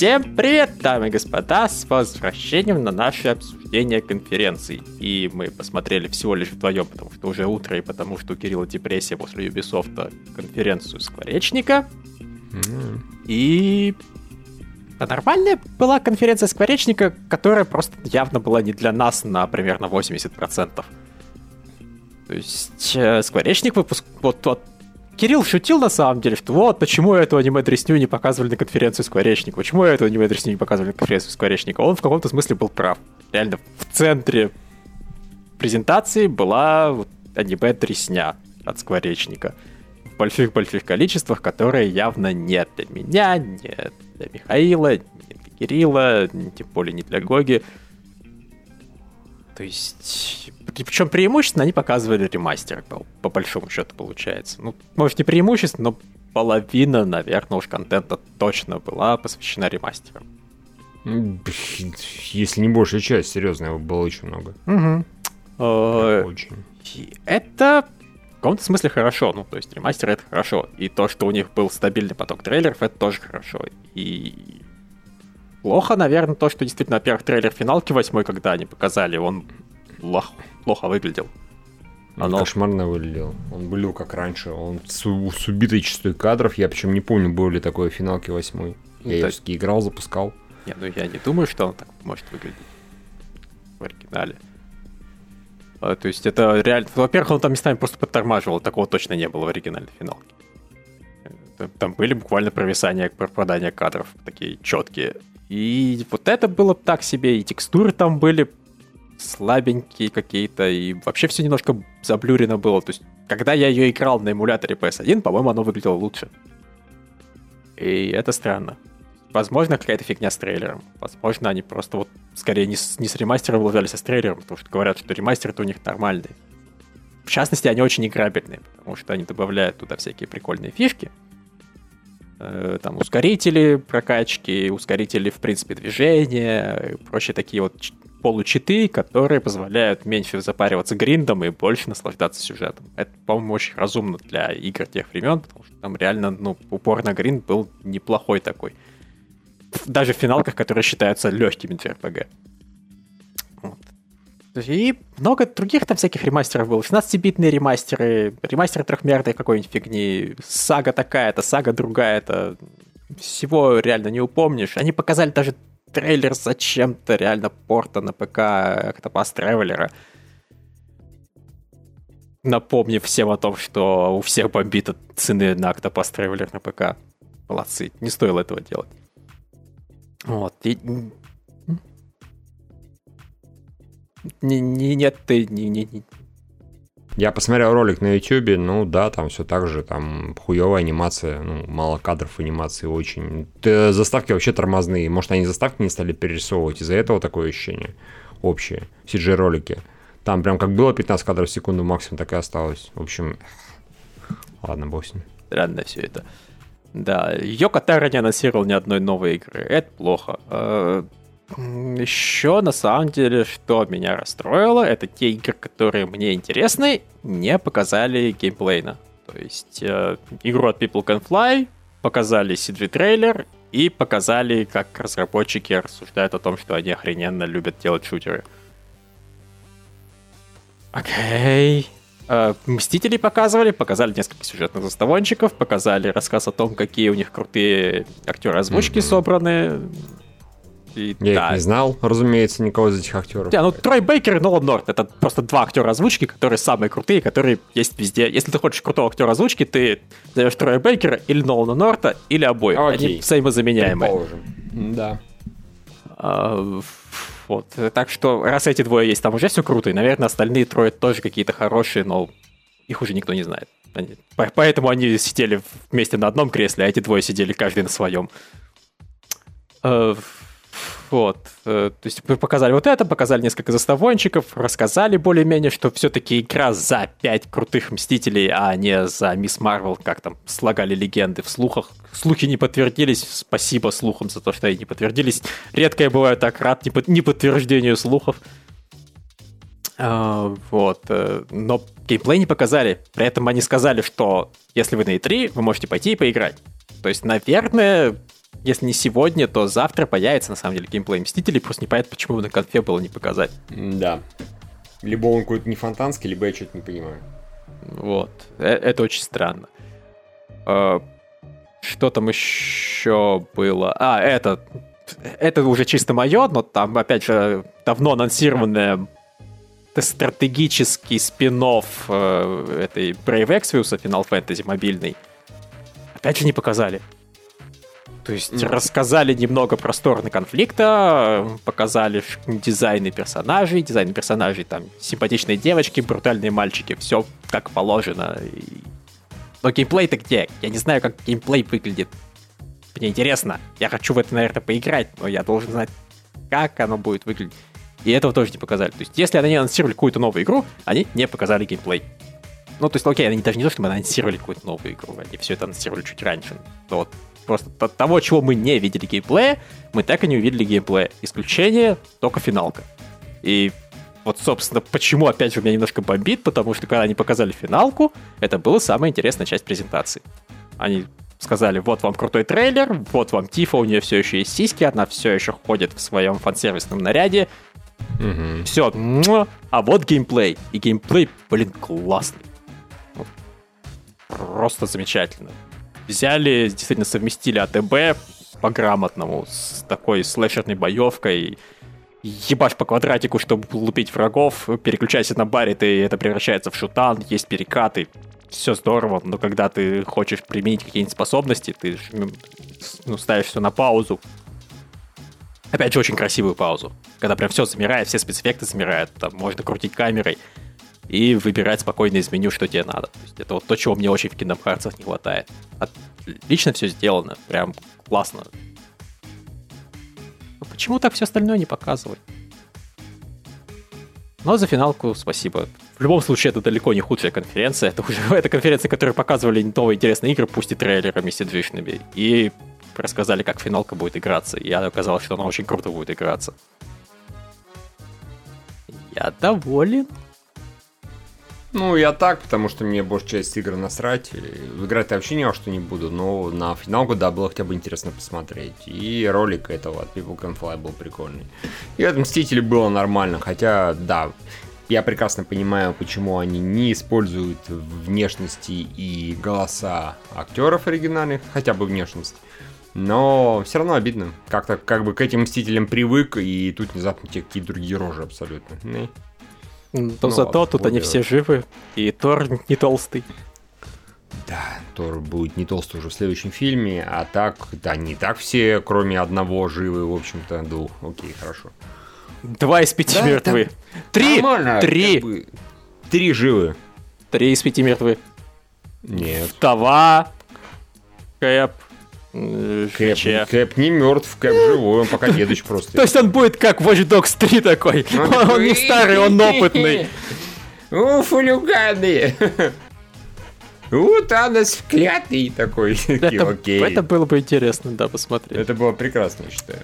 Всем привет, дамы и господа, с возвращением на наше обсуждение конференции. И мы посмотрели всего лишь вдвоем, потому что уже утро, и потому что у Кирилла депрессия после Ubisoft конференцию Скворечника. Mm. И а нормальная была конференция Скворечника, которая просто явно была не для нас на примерно 80%. То есть э, Скворечник выпуск... Вот, вот Кирилл шутил на самом деле, что вот почему эту аниме-дресню не показывали на конференцию Скворечника, почему эту аниме-дресню не показывали на конференцию Скворечника. Он в каком-то смысле был прав. Реально, в центре презентации была вот аниме-дресня от Скворечника. В больших-больших количествах, которые явно нет для меня, нет для Михаила, не для Кирилла, тем более не для Гоги. То есть, причем преимущественно они показывали ремастер, по, по большому счету получается. Ну, может не преимущественно, но половина, наверное, уж контента точно была посвящена ремастерам. Если не большая часть, серьезно, его было очень много. Угу. Очень. Это в каком-то смысле хорошо. Ну, то есть ремастер это хорошо. И то, что у них был стабильный поток трейлеров, это тоже хорошо. И Плохо, наверное, то, что действительно, во-первых, трейлер финалки восьмой, когда они показали, он плохо, плохо выглядел. Он кошмарно выглядел. Он был как раньше. Он с, с убитой частотой кадров. Я причем не помню, был ли такой финалки восьмой. Я ее все играл, запускал. Не, ну я не думаю, что он так может выглядеть в оригинале. А, то есть это реально... Во-первых, он там местами просто подтормаживал. Такого точно не было в оригинальной финалке. Э, там были буквально провисания, пропадания кадров такие четкие. И вот это было так себе, и текстуры там были слабенькие какие-то, и вообще все немножко заблюрено было. То есть, когда я ее играл на эмуляторе PS1, по-моему, оно выглядело лучше. И это странно. Возможно, какая-то фигня с трейлером. Возможно, они просто вот скорее не с, не с ремастером вложались, а с трейлером, потому что говорят, что ремастер-то у них нормальный. В частности, они очень играбельные, потому что они добавляют туда всякие прикольные фишки, Э, там ускорители прокачки, ускорители, в принципе, движения, прочие такие вот получиты, которые позволяют меньше запариваться гриндом и больше наслаждаться сюжетом. Это, по-моему, очень разумно для игр тех времен, потому что там реально, ну, упор на гринд был неплохой такой. Даже в финалках, которые считаются легкими для RPG. И много других там всяких ремастеров было. 16-битные ремастеры, ремастер трехмерной какой-нибудь фигни, сага такая-то, сага другая-то. Всего реально не упомнишь. Они показали даже трейлер зачем-то реально порта на ПК Octopus Traveler. Напомнив всем о том, что у всех бомбит от цены на Octopus Traveler на ПК. Молодцы, не стоило этого делать. Вот. И не, не, нет, ты не, не. Я посмотрел ролик на YouTube, ну да, там все так же, там хуевая анимация, ну, мало кадров анимации очень. Заставки вообще тормозные. Может, они заставки не стали перерисовывать, из-за этого такое ощущение общее, CG-ролики. Там прям как было 15 кадров в секунду максимум, так и осталось. В общем, ладно, бог с ним. Странно все это. Да, Тара не анонсировал ни одной новой игры. Это плохо. Еще, на самом деле, что меня расстроило, это те игры, которые мне интересны, не показали геймплейна. То есть э, игру от People Can Fly, показали CG трейлер и показали, как разработчики рассуждают о том, что они охрененно любят делать шутеры. Окей. Э, Мстителей показывали, показали несколько сюжетных заставончиков, показали рассказ о том, какие у них крутые актеры озвучки mm-hmm. собраны. И, Я да. их не знал, разумеется, никого из этих актеров. Да, ну Трой Бейкер и Нолан Норт это просто два актера озвучки, которые самые крутые, которые есть везде. Если ты хочешь крутого актера озвучки, ты зовешь Троя Бейкера или Нолана Норта, или обоих. Окей. Они взаимозаменяемые. Предположим. Да. А, вот. Так что, раз эти двое есть, там уже все круто, и, наверное, остальные трое тоже какие-то хорошие, но их уже никто не знает. Они, поэтому они сидели вместе на одном кресле, а эти двое сидели каждый на своем. Uh, вот. Э, то есть показали вот это, показали несколько заставончиков, рассказали более-менее, что все-таки игра за пять крутых Мстителей, а не за Мисс Марвел, как там слагали легенды в слухах. Слухи не подтвердились, спасибо слухам за то, что они не подтвердились. Редко я бываю так рад неподтверждению слухов. Uh, вот. Э, но геймплей не показали. При этом они сказали, что если вы на E3, вы можете пойти и поиграть. То есть, наверное, если не сегодня, то завтра появится на самом деле геймплей Мстителей, просто непонятно, почему его на конфе было не показать. Да. Либо он какой-то не фонтанский, либо я что-то не понимаю. Вот. Э, это очень странно. А, что там еще было? А, это... Это уже чисто мое, но там, опять же, давно анонсированное стратегический спин э, этой Brave Exvius Final Fantasy мобильный. Опять же не показали. То есть mm. рассказали немного про стороны конфликта, показали дизайны персонажей, дизайны персонажей, там, симпатичные девочки, брутальные мальчики, все как положено. Но геймплей-то где? Я не знаю, как геймплей выглядит. Мне интересно. Я хочу в это, наверное, поиграть, но я должен знать, как оно будет выглядеть. И этого тоже не показали. То есть, если они анонсировали какую-то новую игру, они не показали геймплей. Ну, то есть, окей, они даже не то, что мы анонсировали какую-то новую игру, они все это анонсировали чуть раньше. Но вот просто от того, чего мы не видели геймплея, мы так и не увидели геймплея. Исключение только финалка. И вот, собственно, почему, опять же, меня немножко бомбит, потому что когда они показали финалку, это была самая интересная часть презентации. Они сказали, вот вам крутой трейлер, вот вам Тифа, у нее все еще есть сиськи, она все еще ходит в своем фансервисном наряде. Угу. Все, а вот геймплей. И геймплей, блин, классный. Просто замечательно. Взяли, действительно совместили АТБ по-грамотному с такой слэшерной боевкой. Ебашь по квадратику, чтобы лупить врагов, переключайся на барит, и это превращается в шутан, есть перекаты все здорово, но когда ты хочешь применить какие-нибудь способности, ты ну, ставишь все на паузу. Опять же, очень красивую паузу. Когда прям все замирает, все спецэффекты замирают, там можно крутить камерой и выбирать спокойно из меню, что тебе надо. То есть это вот то, чего мне очень в Kingdom Hearts не хватает. Отлично все сделано, прям классно. Но почему так все остальное не показывать? Но за финалку спасибо. В любом случае, это далеко не худшая конференция. Это уже эта конференция, которая показывали новые интересные игры, пусть и трейлерами сиджишными. И рассказали, как финалка будет играться. И оказалось, что она очень круто будет играться. Я доволен. Ну, я так, потому что мне большая часть игр насрать. Играть я вообще ни во что не буду, но на финалку, да, было хотя бы интересно посмотреть. И ролик этого от People Can Fly был прикольный. И от Мстителей было нормально, хотя, да, я прекрасно понимаю, почему они не используют внешности и голоса актеров оригинальных, хотя бы внешность. Но все равно обидно. Как-то как бы к этим мстителям привык, и тут внезапно те какие-то другие рожи абсолютно. Ну, ну, ну зато тут они все живы, и Тор не толстый. Да, Тор будет не толстый уже в следующем фильме, а так, да, не так все, кроме одного живы, в общем-то, двух. Окей, хорошо. Два из пяти да, мертвы. Три! Нормально, Три! Как бы... Три живы. Три из пяти мертвы. Нет. Втова. Кэп. Кэп, Кэп не мертв, Кэп живой, он пока дедуч просто. То есть он будет как Watch Dogs 3 такой. Он не старый, он опытный. У, фулюганы. У, Танос вклятый такой. Это, это было бы интересно, да, посмотреть. Это было прекрасно, я считаю.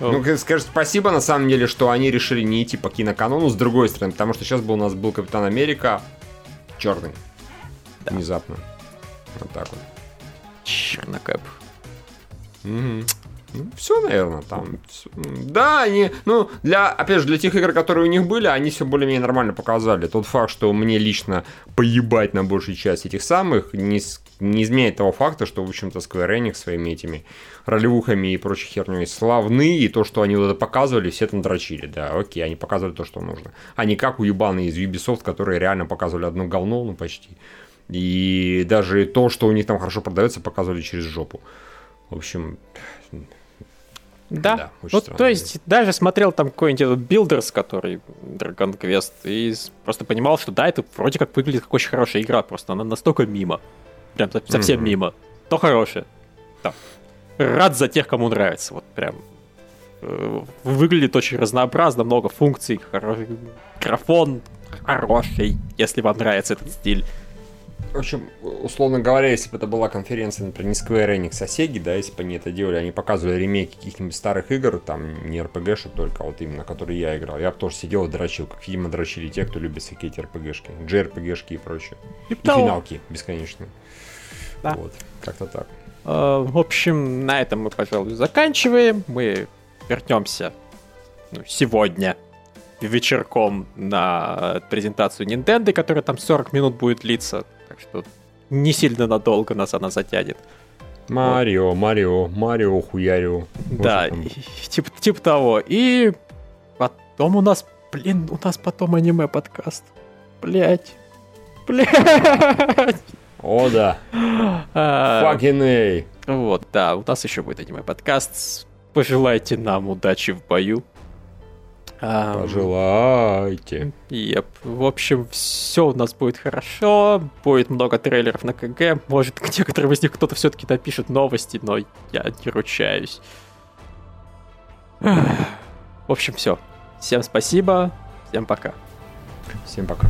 Ну, скажешь, спасибо, на самом деле, что они решили не идти по киноканону с другой стороны, потому что сейчас был, у нас был Капитан Америка черный. Да. Внезапно. Вот так вот. Чернокэп. Угу. Ну, все, наверное, там. Да, они, ну, для, опять же, для тех игр, которые у них были, они все более-менее нормально показали. Тот факт, что мне лично поебать на большую часть этих самых, не, не изменяет того факта, что, в общем-то, Square Enix своими этими ролевухами и прочей херней славны, и то, что они вот это показывали, все там дрочили, да, окей, они показывали то, что нужно. А не как уебаны из Ubisoft, которые реально показывали одно говно, ну, почти. И даже то, что у них там хорошо продается, показывали через жопу. В общем, да, да ну, то есть даже смотрел там какой-нибудь Builders, который Dragon Quest, и просто понимал, что да, это вроде как выглядит как очень хорошая игра, просто она настолько мимо. Прям совсем mm-hmm. мимо. То хорошее. Да. Рад за тех, кому нравится. Вот прям э, выглядит очень разнообразно, много функций, хороший графон хороший, если вам нравится этот стиль. В общем, условно говоря, если бы это была конференция, например, не Square Enix, а Sega, да, если бы они это делали, они показывали ремейки каких-нибудь старых игр, там, не RPG-шек только, а вот именно, которые я играл, я бы тоже сидел и дрочил, как, видимо, дрочили те, кто любит всякие эти RPG-шки, JRPG-шки и прочее. И, и финалки бесконечные. Да. Вот, как-то так. Э, В общем, на этом мы, пожалуй, заканчиваем. Мы вернемся ну, сегодня вечерком на презентацию Nintendo, которая там 40 минут будет длиться. Так что не сильно надолго нас она затянет. Марио, Марио, Марио, хуярио. Вот да, типа, типа того. И потом у нас, блин, у нас потом аниме-подкаст. Блять. Блять. О, да. А, Fucking. Вот, да, у нас еще будет аниме-подкаст. Пожелайте нам удачи в бою. Пожелайте. Еп. В общем, все у нас будет хорошо. Будет много трейлеров на КГ. Может, некоторые из них кто-то все-таки напишет новости, но я не ручаюсь. В общем, все. Всем спасибо. Всем пока. Всем пока.